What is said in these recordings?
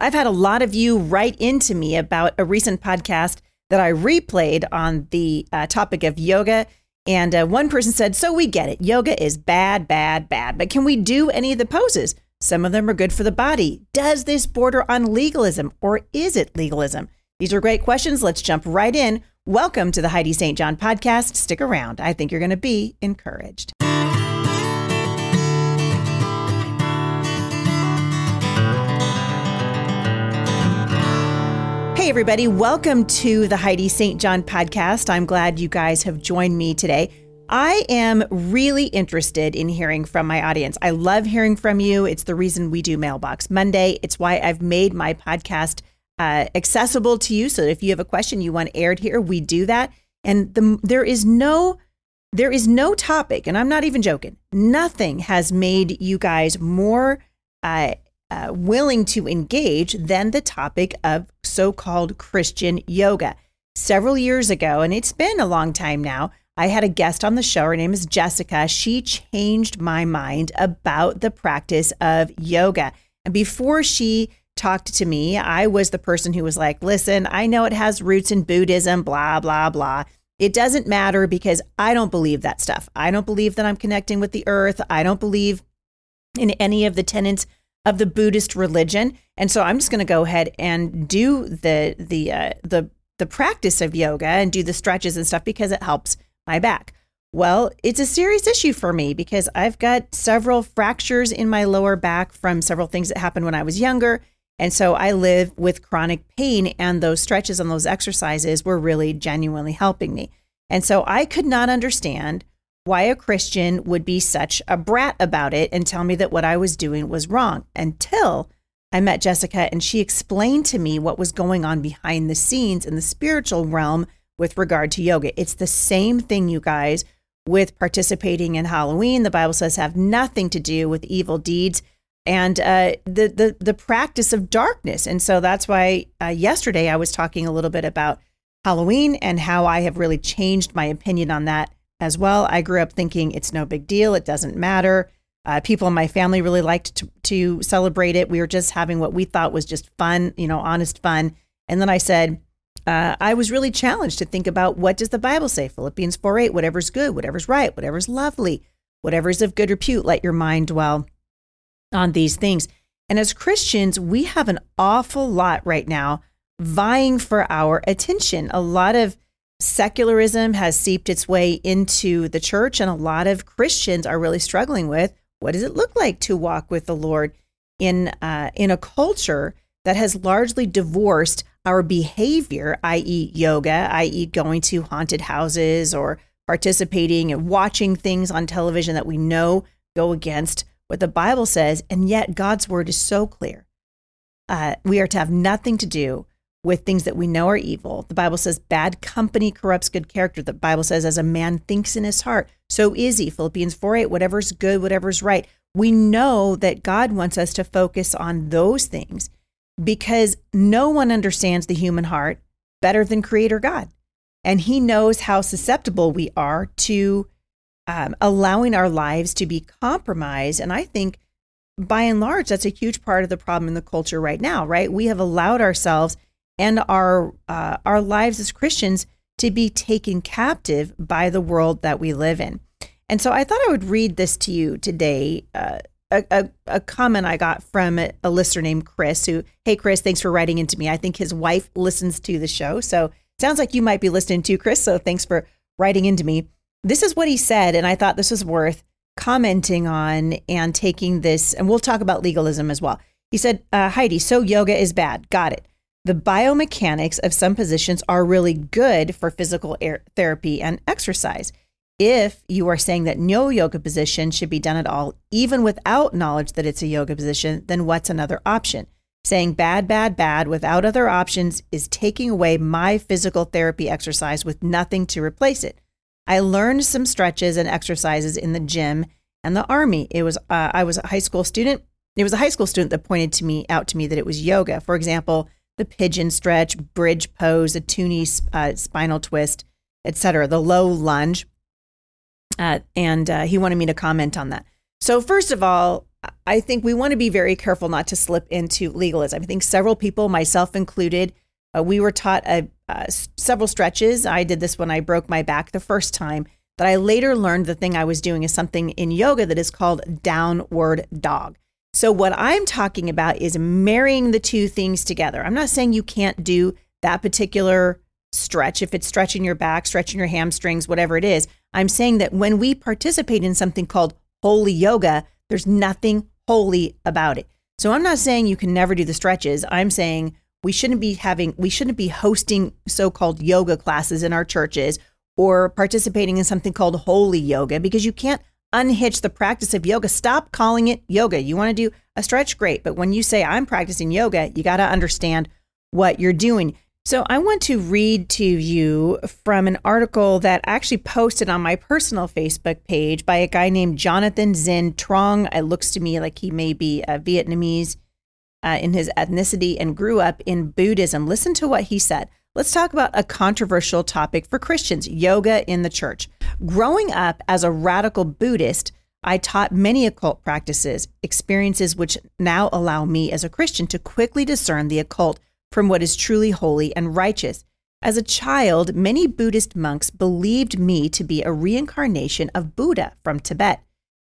I've had a lot of you write into me about a recent podcast that I replayed on the uh, topic of yoga. And uh, one person said, So we get it. Yoga is bad, bad, bad. But can we do any of the poses? Some of them are good for the body. Does this border on legalism or is it legalism? These are great questions. Let's jump right in. Welcome to the Heidi St. John podcast. Stick around. I think you're going to be encouraged. Hey, everybody, welcome to the Heidi St. John podcast. I'm glad you guys have joined me today. I am really interested in hearing from my audience. I love hearing from you. It's the reason we do Mailbox Monday. It's why I've made my podcast uh, accessible to you. So if you have a question you want aired here, we do that. And the, there is no there is no topic, and I'm not even joking. Nothing has made you guys more uh, uh, willing to engage than the topic of so called Christian yoga. Several years ago, and it's been a long time now, I had a guest on the show. Her name is Jessica. She changed my mind about the practice of yoga. And before she talked to me, I was the person who was like, listen, I know it has roots in Buddhism, blah, blah, blah. It doesn't matter because I don't believe that stuff. I don't believe that I'm connecting with the earth. I don't believe in any of the tenets of the Buddhist religion. And so I'm just going to go ahead and do the the uh, the the practice of yoga and do the stretches and stuff because it helps my back. Well, it's a serious issue for me because I've got several fractures in my lower back from several things that happened when I was younger. And so I live with chronic pain, and those stretches and those exercises were really genuinely helping me. And so I could not understand why a Christian would be such a brat about it and tell me that what I was doing was wrong until I met Jessica and she explained to me what was going on behind the scenes in the spiritual realm with regard to yoga. It's the same thing, you guys, with participating in Halloween. The Bible says have nothing to do with evil deeds and uh, the, the the practice of darkness. And so that's why uh, yesterday I was talking a little bit about Halloween and how I have really changed my opinion on that as well. I grew up thinking it's no big deal, it doesn't matter. Uh, people in my family really liked to, to celebrate it. We were just having what we thought was just fun, you know, honest fun. And then I said, uh, I was really challenged to think about what does the Bible say? Philippians 4 8, whatever's good, whatever's right, whatever's lovely, whatever's of good repute, let your mind dwell on these things. And as Christians, we have an awful lot right now vying for our attention. A lot of secularism has seeped its way into the church, and a lot of Christians are really struggling with what does it look like to walk with the Lord in uh, in a culture that has largely divorced our behavior, i.e., yoga, i.e., going to haunted houses or participating and watching things on television that we know go against what the Bible says, and yet God's word is so clear. Uh, we are to have nothing to do with things that we know are evil. The Bible says bad company corrupts good character. The Bible says as a man thinks in his heart, so is he. Philippians 4 8, whatever's good, whatever's right. We know that God wants us to focus on those things because no one understands the human heart better than Creator God. And He knows how susceptible we are to um, allowing our lives to be compromised. And I think by and large, that's a huge part of the problem in the culture right now, right? We have allowed ourselves and our uh, our lives as Christians to be taken captive by the world that we live in. And so I thought I would read this to you today. Uh, a, a, a, comment I got from a, a, listener named Chris, who, hey, Chris, thanks for writing into me. I think his wife listens to the show. So sounds like you might be listening to Chris. So thanks for writing into me. This is what he said. And I thought this was worth commenting on and taking this. And we'll talk about legalism as well. He said, uh, Heidi, so yoga is bad. Got it. The biomechanics of some positions are really good for physical therapy and exercise. If you are saying that no yoga position should be done at all, even without knowledge that it's a yoga position, then what's another option? Saying bad, bad, bad without other options is taking away my physical therapy exercise with nothing to replace it. I learned some stretches and exercises in the gym and the army. It was uh, I was a high school student. It was a high school student that pointed to me out to me that it was yoga. For example, the pigeon stretch, bridge pose, a toonie uh, spinal twist, etc. The low lunge, uh, and uh, he wanted me to comment on that. So first of all, I think we want to be very careful not to slip into legalism. I think several people, myself included, uh, we were taught uh, uh, several stretches. I did this when I broke my back the first time. That I later learned the thing I was doing is something in yoga that is called downward dog. So, what I'm talking about is marrying the two things together. I'm not saying you can't do that particular stretch, if it's stretching your back, stretching your hamstrings, whatever it is. I'm saying that when we participate in something called holy yoga, there's nothing holy about it. So I'm not saying you can never do the stretches. I'm saying we shouldn't be having, we shouldn't be hosting so called yoga classes in our churches or participating in something called holy yoga because you can't unhitch the practice of yoga. Stop calling it yoga. You want to do a stretch, great. But when you say I'm practicing yoga, you got to understand what you're doing. So I want to read to you from an article that I actually posted on my personal Facebook page by a guy named Jonathan Zin Trong. It looks to me like he may be a Vietnamese uh, in his ethnicity and grew up in Buddhism. Listen to what he said. Let's talk about a controversial topic for Christians yoga in the church. Growing up as a radical Buddhist, I taught many occult practices, experiences which now allow me as a Christian to quickly discern the occult from what is truly holy and righteous. As a child, many Buddhist monks believed me to be a reincarnation of Buddha from Tibet.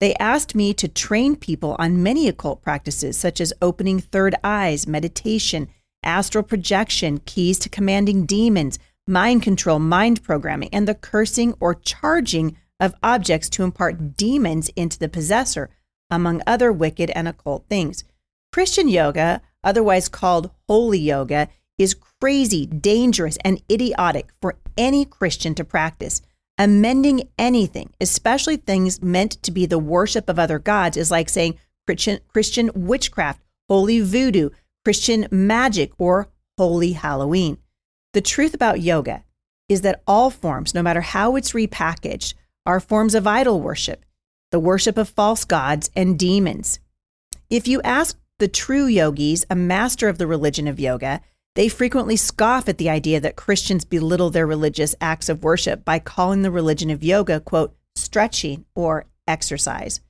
They asked me to train people on many occult practices, such as opening third eyes, meditation, astral projection, keys to commanding demons, mind control, mind programming, and the cursing or charging of objects to impart demons into the possessor, among other wicked and occult things. Christian yoga otherwise called holy yoga, is crazy, dangerous, and idiotic for any Christian to practice. Amending anything, especially things meant to be the worship of other gods, is like saying Christian, Christian witchcraft, holy voodoo, Christian magic, or holy Halloween. The truth about yoga is that all forms, no matter how it's repackaged, are forms of idol worship, the worship of false gods and demons. If you ask the true yogis, a master of the religion of yoga, they frequently scoff at the idea that Christians belittle their religious acts of worship by calling the religion of yoga, quote, stretching or exercise.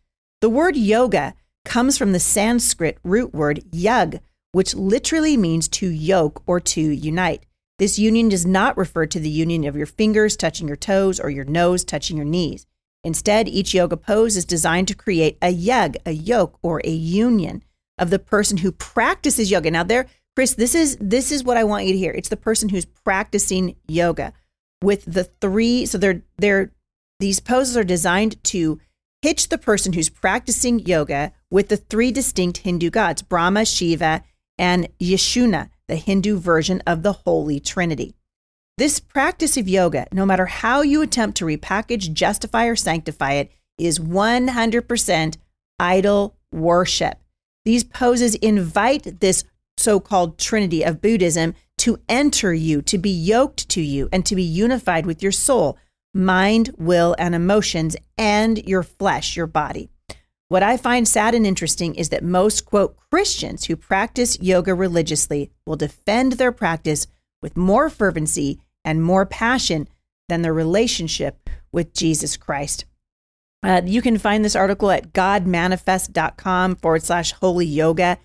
The word yoga comes from the Sanskrit root word yug, which literally means to yoke or to unite. This union does not refer to the union of your fingers touching your toes or your nose touching your knees. Instead, each yoga pose is designed to create a yug, a yoke, or a union of the person who practices yoga. Now there, Chris, this is this is what I want you to hear. It's the person who's practicing yoga with the three so they're they're these poses are designed to hitch the person who's practicing yoga with the three distinct Hindu gods, Brahma, Shiva, and Yeshuna, the Hindu version of the Holy Trinity. This practice of yoga, no matter how you attempt to repackage, justify, or sanctify it, is 100% idol worship. These poses invite this so called trinity of Buddhism to enter you, to be yoked to you, and to be unified with your soul, mind, will, and emotions, and your flesh, your body. What I find sad and interesting is that most, quote, Christians who practice yoga religiously will defend their practice with more fervency and more passion than their relationship with Jesus Christ. Uh, you can find this article at godmanifest.com forward slash holy yoga.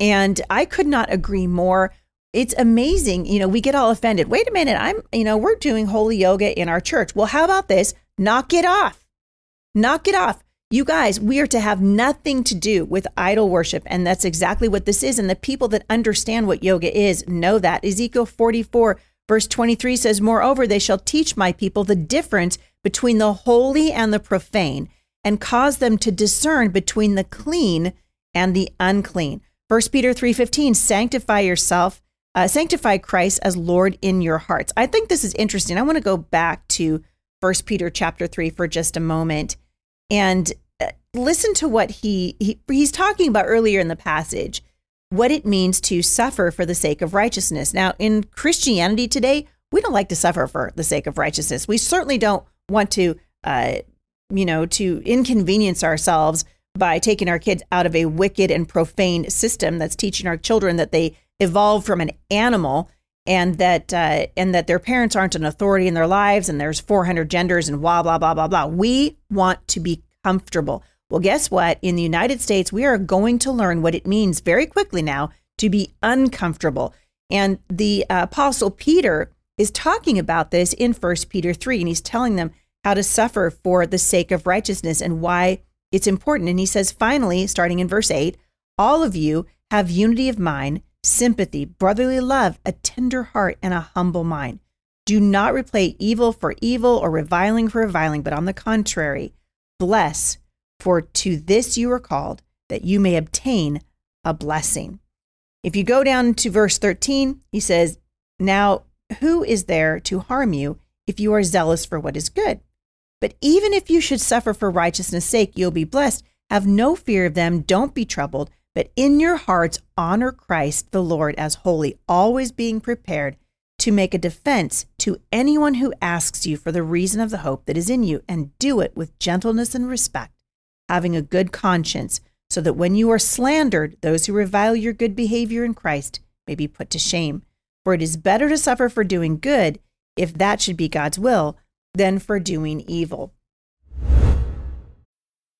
And I could not agree more. It's amazing. You know, we get all offended. Wait a minute. I'm, you know, we're doing holy yoga in our church. Well, how about this? Knock it off. Knock it off. You guys, we are to have nothing to do with idol worship. And that's exactly what this is. And the people that understand what yoga is know that. Ezekiel 44, verse 23 says, Moreover, they shall teach my people the difference between the holy and the profane and cause them to discern between the clean and the unclean. 1 Peter 3:15 sanctify yourself uh, sanctify Christ as Lord in your hearts. I think this is interesting. I want to go back to 1 Peter chapter 3 for just a moment and uh, listen to what he, he he's talking about earlier in the passage what it means to suffer for the sake of righteousness. Now, in Christianity today, we don't like to suffer for the sake of righteousness. We certainly don't want to, uh, you know, to inconvenience ourselves by taking our kids out of a wicked and profane system that's teaching our children that they evolved from an animal and that uh, and that their parents aren't an authority in their lives and there's 400 genders and blah blah blah blah blah. We want to be comfortable. Well, guess what? In the United States, we are going to learn what it means very quickly now to be uncomfortable. And the uh, Apostle Peter is talking about this in 1 Peter 3, and he's telling them how to suffer for the sake of righteousness and why it's important. And he says, finally, starting in verse 8, all of you have unity of mind, sympathy, brotherly love, a tender heart, and a humble mind. Do not repay evil for evil or reviling for reviling, but on the contrary, bless, for to this you are called, that you may obtain a blessing. If you go down to verse 13, he says, Now who is there to harm you if you are zealous for what is good? But even if you should suffer for righteousness' sake, you'll be blessed. Have no fear of them, don't be troubled, but in your hearts honor Christ the Lord as holy, always being prepared to make a defense to anyone who asks you for the reason of the hope that is in you, and do it with gentleness and respect, having a good conscience, so that when you are slandered, those who revile your good behavior in Christ may be put to shame. For it is better to suffer for doing good, if that should be God's will, than for doing evil.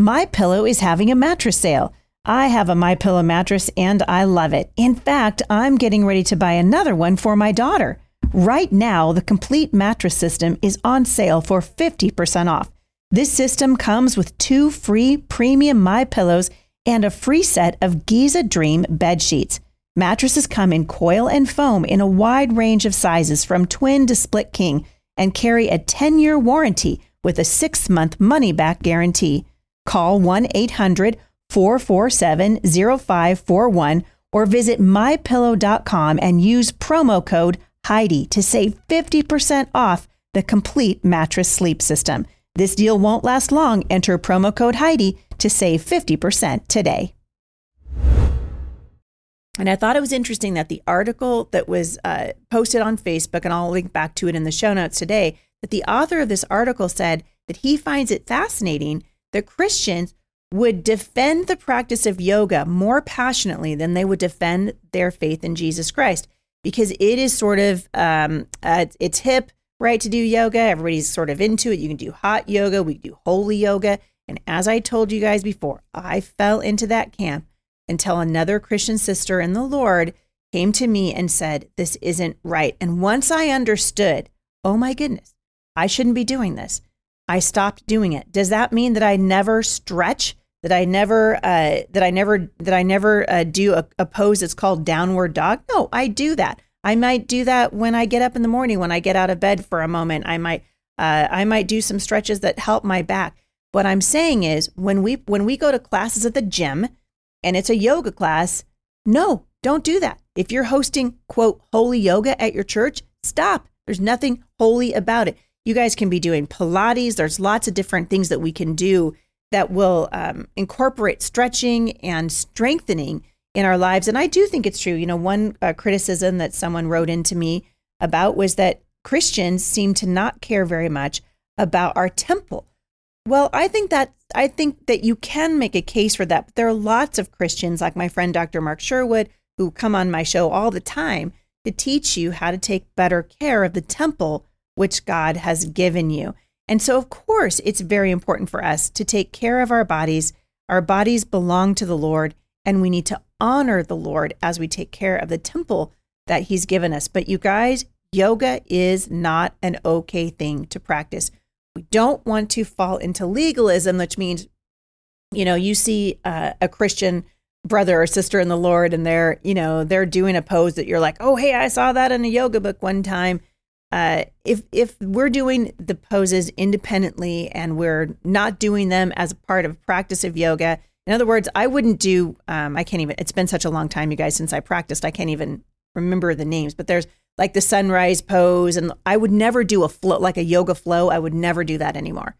My Pillow is having a mattress sale. I have a My Pillow mattress and I love it. In fact, I'm getting ready to buy another one for my daughter. Right now, the complete mattress system is on sale for 50% off. This system comes with two free premium My Pillows and a free set of Giza Dream bed sheets. Mattresses come in coil and foam in a wide range of sizes from twin to split king and carry a 10-year warranty with a 6-month money back guarantee. Call 1 800 447 0541 or visit mypillow.com and use promo code Heidi to save 50% off the complete mattress sleep system. This deal won't last long. Enter promo code Heidi to save 50% today. And I thought it was interesting that the article that was uh, posted on Facebook, and I'll link back to it in the show notes today, that the author of this article said that he finds it fascinating that Christians would defend the practice of yoga more passionately than they would defend their faith in Jesus Christ because it is sort of um, uh, it's hip right to do yoga. Everybody's sort of into it. You can do hot yoga. We do holy yoga. And as i told you guys before i fell into that camp until another christian sister in the lord came to me and said this isn't right. And once i understood oh my goodness i shouldn't be doing this I stopped doing it. Does that mean that I never stretch? That I never, uh, that I never, that I never uh, do a, a pose that's called downward dog? No, I do that. I might do that when I get up in the morning, when I get out of bed for a moment. I might, uh, I might do some stretches that help my back. What I'm saying is, when we when we go to classes at the gym, and it's a yoga class, no, don't do that. If you're hosting quote holy yoga at your church, stop. There's nothing holy about it you guys can be doing Pilates. There's lots of different things that we can do that will um, incorporate stretching and strengthening in our lives. And I do think it's true. You know, one uh, criticism that someone wrote into me about was that Christians seem to not care very much about our temple. Well, I think that I think that you can make a case for that. But there are lots of Christians, like my friend Dr. Mark Sherwood, who come on my show all the time to teach you how to take better care of the temple which God has given you. And so, of course, it's very important for us to take care of our bodies. Our bodies belong to the Lord, and we need to honor the Lord as we take care of the temple that He's given us. But you guys, yoga is not an okay thing to practice. We don't want to fall into legalism, which means, you know, you see uh, a Christian brother or sister in the Lord and they're, you know, they're doing a pose that you're like, oh, hey, I saw that in a yoga book one time uh, if if we're doing the poses independently and we're not doing them as a part of practice of yoga, in other words, I wouldn't do. Um, I can't even. It's been such a long time, you guys, since I practiced. I can't even remember the names. But there's like the sunrise pose, and I would never do a flow like a yoga flow. I would never do that anymore.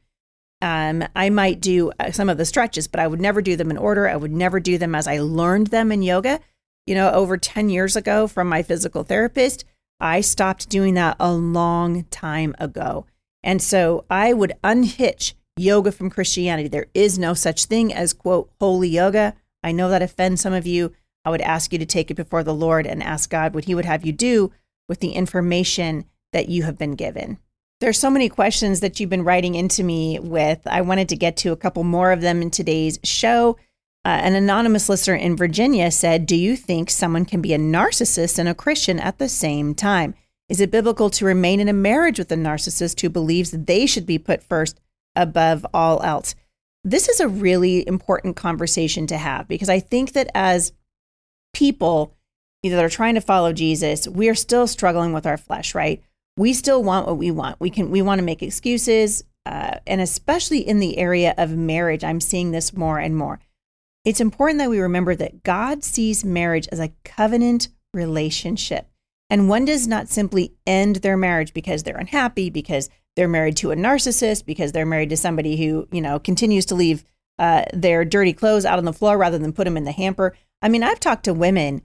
Um, I might do uh, some of the stretches, but I would never do them in order. I would never do them as I learned them in yoga. You know, over 10 years ago from my physical therapist, I stopped doing that a long time ago. And so I would unhitch yoga from Christianity. There is no such thing as, quote, holy yoga. I know that offends some of you. I would ask you to take it before the Lord and ask God what He would have you do with the information that you have been given. There's so many questions that you've been writing into me with. I wanted to get to a couple more of them in today's show. Uh, an anonymous listener in Virginia said, Do you think someone can be a narcissist and a Christian at the same time? Is it biblical to remain in a marriage with a narcissist who believes they should be put first above all else? This is a really important conversation to have because I think that as people that are trying to follow Jesus, we are still struggling with our flesh, right? We still want what we want. We can we want to make excuses, uh, and especially in the area of marriage, I'm seeing this more and more. It's important that we remember that God sees marriage as a covenant relationship. And one does not simply end their marriage because they're unhappy, because they're married to a narcissist, because they're married to somebody who, you know, continues to leave uh, their dirty clothes out on the floor rather than put them in the hamper. I mean, I've talked to women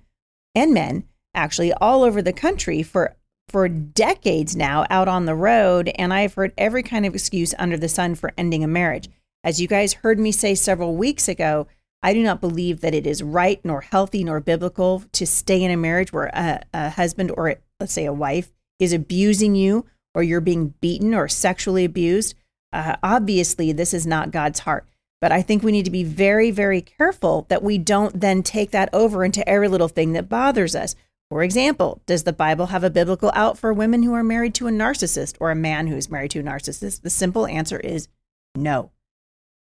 and men actually all over the country for for decades now out on the road and I've heard every kind of excuse under the sun for ending a marriage. As you guys heard me say several weeks ago, I do not believe that it is right nor healthy nor biblical to stay in a marriage where a, a husband or let's say a wife is abusing you or you're being beaten or sexually abused. Uh, obviously, this is not God's heart. But I think we need to be very, very careful that we don't then take that over into every little thing that bothers us. For example, does the Bible have a biblical out for women who are married to a narcissist or a man who is married to a narcissist? The simple answer is no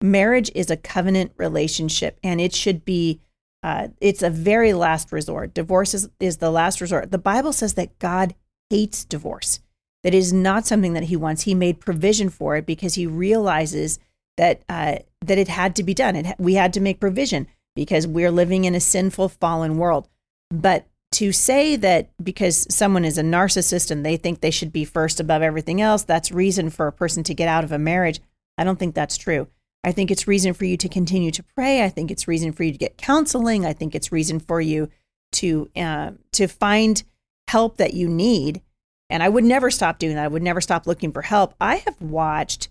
marriage is a covenant relationship and it should be uh, it's a very last resort. Divorce is, is the last resort. The bible says that god hates divorce. That is not something that he wants. He made provision for it because he realizes that uh, that it had to be done. It, we had to make provision because we're living in a sinful fallen world. But to say that because someone is a narcissist and they think they should be first above everything else that's reason for a person to get out of a marriage i don't think that's true I think it's reason for you to continue to pray. I think it's reason for you to get counseling. I think it's reason for you to uh, to find help that you need. And I would never stop doing that. I would never stop looking for help. I have watched,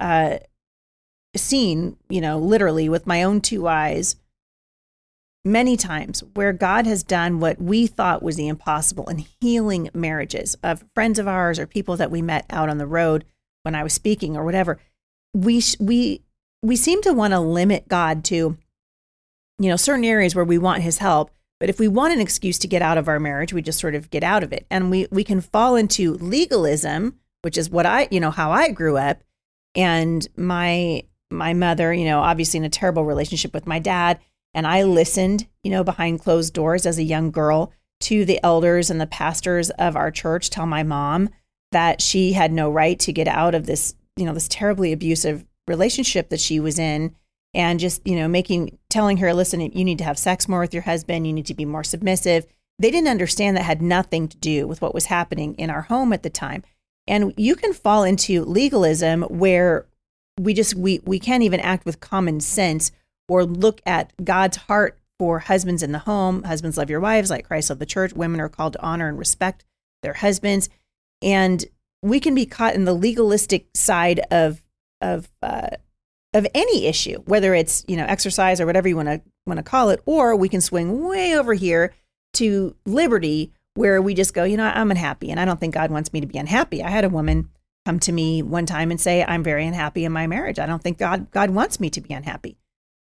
uh, seen, you know, literally with my own two eyes, many times where God has done what we thought was the impossible in healing marriages of friends of ours or people that we met out on the road when I was speaking or whatever. We we we seem to want to limit God to, you know, certain areas where we want his help. But if we want an excuse to get out of our marriage, we just sort of get out of it. And we, we can fall into legalism, which is what I, you know, how I grew up. And my, my mother, you know, obviously in a terrible relationship with my dad. And I listened, you know, behind closed doors as a young girl to the elders and the pastors of our church tell my mom that she had no right to get out of this, you know, this terribly abusive relationship that she was in and just, you know, making, telling her, listen, you need to have sex more with your husband, you need to be more submissive. They didn't understand that had nothing to do with what was happening in our home at the time. And you can fall into legalism where we just, we, we can't even act with common sense or look at God's heart for husbands in the home. Husbands love your wives like Christ loved the church. Women are called to honor and respect their husbands. And we can be caught in the legalistic side of of uh, of any issue, whether it's you know exercise or whatever you want to want to call it, or we can swing way over here to liberty, where we just go, you know, I'm unhappy, and I don't think God wants me to be unhappy. I had a woman come to me one time and say, I'm very unhappy in my marriage. I don't think God God wants me to be unhappy.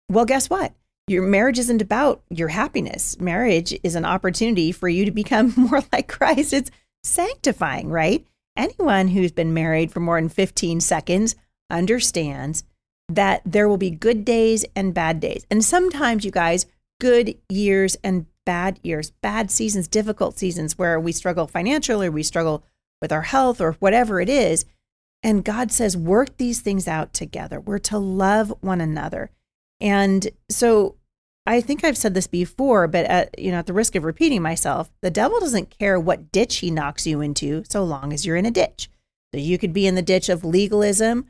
Well, guess what? Your marriage isn't about your happiness. Marriage is an opportunity for you to become more like Christ. It's sanctifying, right? Anyone who's been married for more than 15 seconds understands that there will be good days and bad days. And sometimes, you guys, good years and bad years, bad seasons, difficult seasons where we struggle financially, we struggle with our health, or whatever it is. And God says, work these things out together. We're to love one another. And so I think I've said this before, but at, you know, at the risk of repeating myself, the devil doesn't care what ditch he knocks you into so long as you're in a ditch. So you could be in the ditch of legalism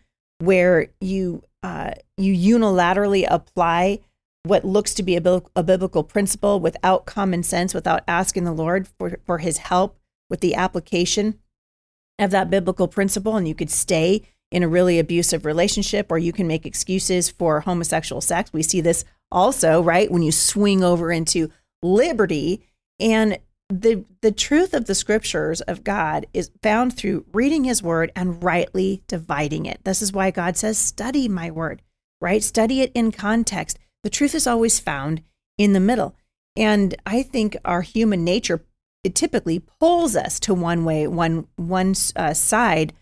where you uh, you unilaterally apply what looks to be a, a biblical principle without common sense, without asking the Lord for, for his help with the application of that biblical principle, and you could stay in a really abusive relationship, or you can make excuses for homosexual sex. We see this also, right? When you swing over into liberty. And the the truth of the scriptures of God is found through reading his word and rightly dividing it. This is why God says study my word, right? Study it in context. The truth is always found in the middle. And I think our human nature it typically pulls us to one way, one one uh, side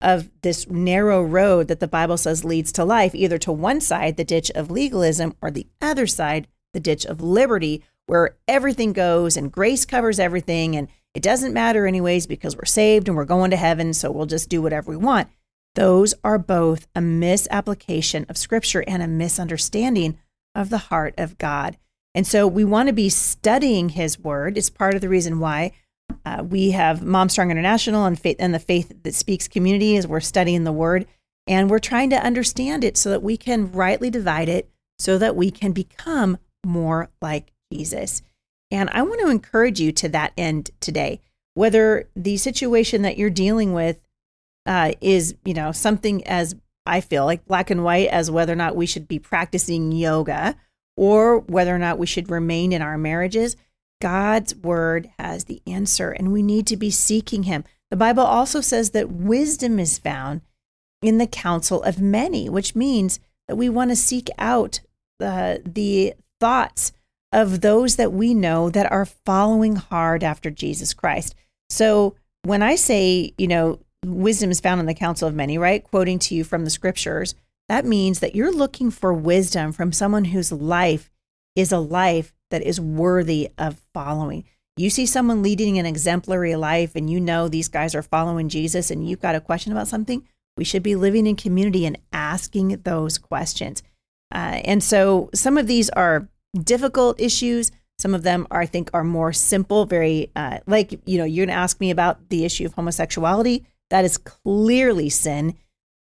of this narrow road that the Bible says leads to life, either to one side, the ditch of legalism, or the other side, the ditch of liberty, where everything goes and grace covers everything and it doesn't matter anyways because we're saved and we're going to heaven, so we'll just do whatever we want. Those are both a misapplication of scripture and a misunderstanding of the heart of God. And so we want to be studying his word. It's part of the reason why uh, we have Mom Strong International and faith and the Faith That Speaks community as we're studying the word and we're trying to understand it so that we can rightly divide it so that we can become more like Jesus. And I want to encourage you to that end today. Whether the situation that you're dealing with uh, is, you know, something as I feel like black and white as whether or not we should be practicing yoga or whether or not we should remain in our marriages, God's word has the answer, and we need to be seeking Him. The Bible also says that wisdom is found in the counsel of many, which means that we want to seek out uh, the thoughts of those that we know that are following hard after Jesus Christ. So when I say, you know, wisdom is found in the counsel of many, right? Quoting to you from the scriptures, that means that you're looking for wisdom from someone whose life is a life that is worthy of following. You see someone leading an exemplary life and you know these guys are following Jesus and you've got a question about something, we should be living in community and asking those questions. Uh, and so some of these are difficult issues. Some of them are, I think, are more simple, very uh, like, you know, you're going to ask me about the issue of homosexuality. That is clearly sin.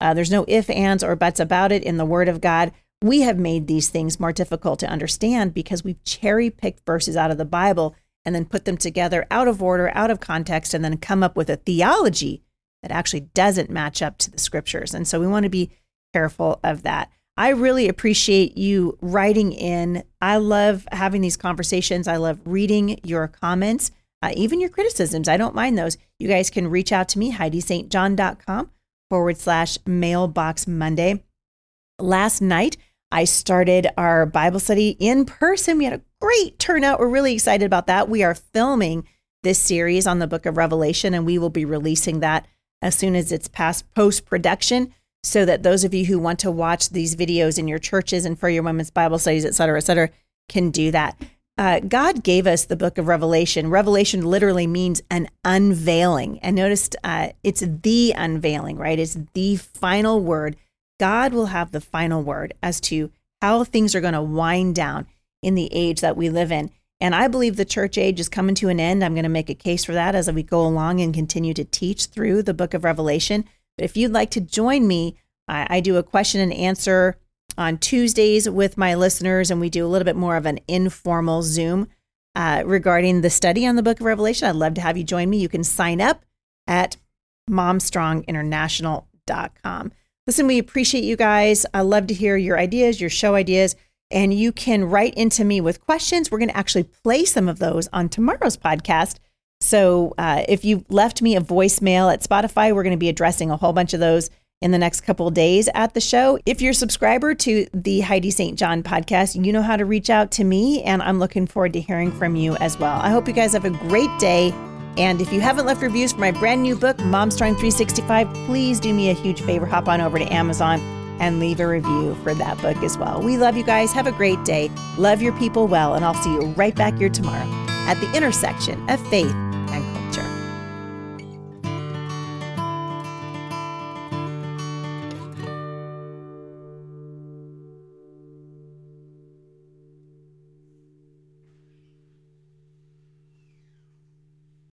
Uh, there's no if, ands, or buts about it in the Word of God. We have made these things more difficult to understand because we've cherry picked verses out of the Bible and then put them together out of order, out of context, and then come up with a theology that actually doesn't match up to the scriptures. And so we want to be careful of that. I really appreciate you writing in. I love having these conversations. I love reading your comments, uh, even your criticisms. I don't mind those. You guys can reach out to me, HeidiStJohn.com forward slash mailbox Monday. Last night, I started our Bible study in person. We had a great turnout. We're really excited about that. We are filming this series on the book of Revelation, and we will be releasing that as soon as it's past post production so that those of you who want to watch these videos in your churches and for your women's Bible studies, et cetera, et cetera, can do that. Uh, God gave us the book of Revelation. Revelation literally means an unveiling. And notice uh, it's the unveiling, right? It's the final word. God will have the final word as to how things are going to wind down in the age that we live in. And I believe the church age is coming to an end. I'm going to make a case for that as we go along and continue to teach through the book of Revelation. But if you'd like to join me, I, I do a question and answer on Tuesdays with my listeners, and we do a little bit more of an informal Zoom uh, regarding the study on the book of Revelation. I'd love to have you join me. You can sign up at momstronginternational.com. Listen, we appreciate you guys. I love to hear your ideas, your show ideas, and you can write into me with questions. We're going to actually play some of those on tomorrow's podcast. So uh, if you left me a voicemail at Spotify, we're going to be addressing a whole bunch of those in the next couple days at the show. If you're a subscriber to the Heidi St. John podcast, you know how to reach out to me, and I'm looking forward to hearing from you as well. I hope you guys have a great day. And if you haven't left reviews for my brand new book, Mom Strong 365, please do me a huge favor. Hop on over to Amazon and leave a review for that book as well. We love you guys. Have a great day. Love your people well. And I'll see you right back here tomorrow at the intersection of faith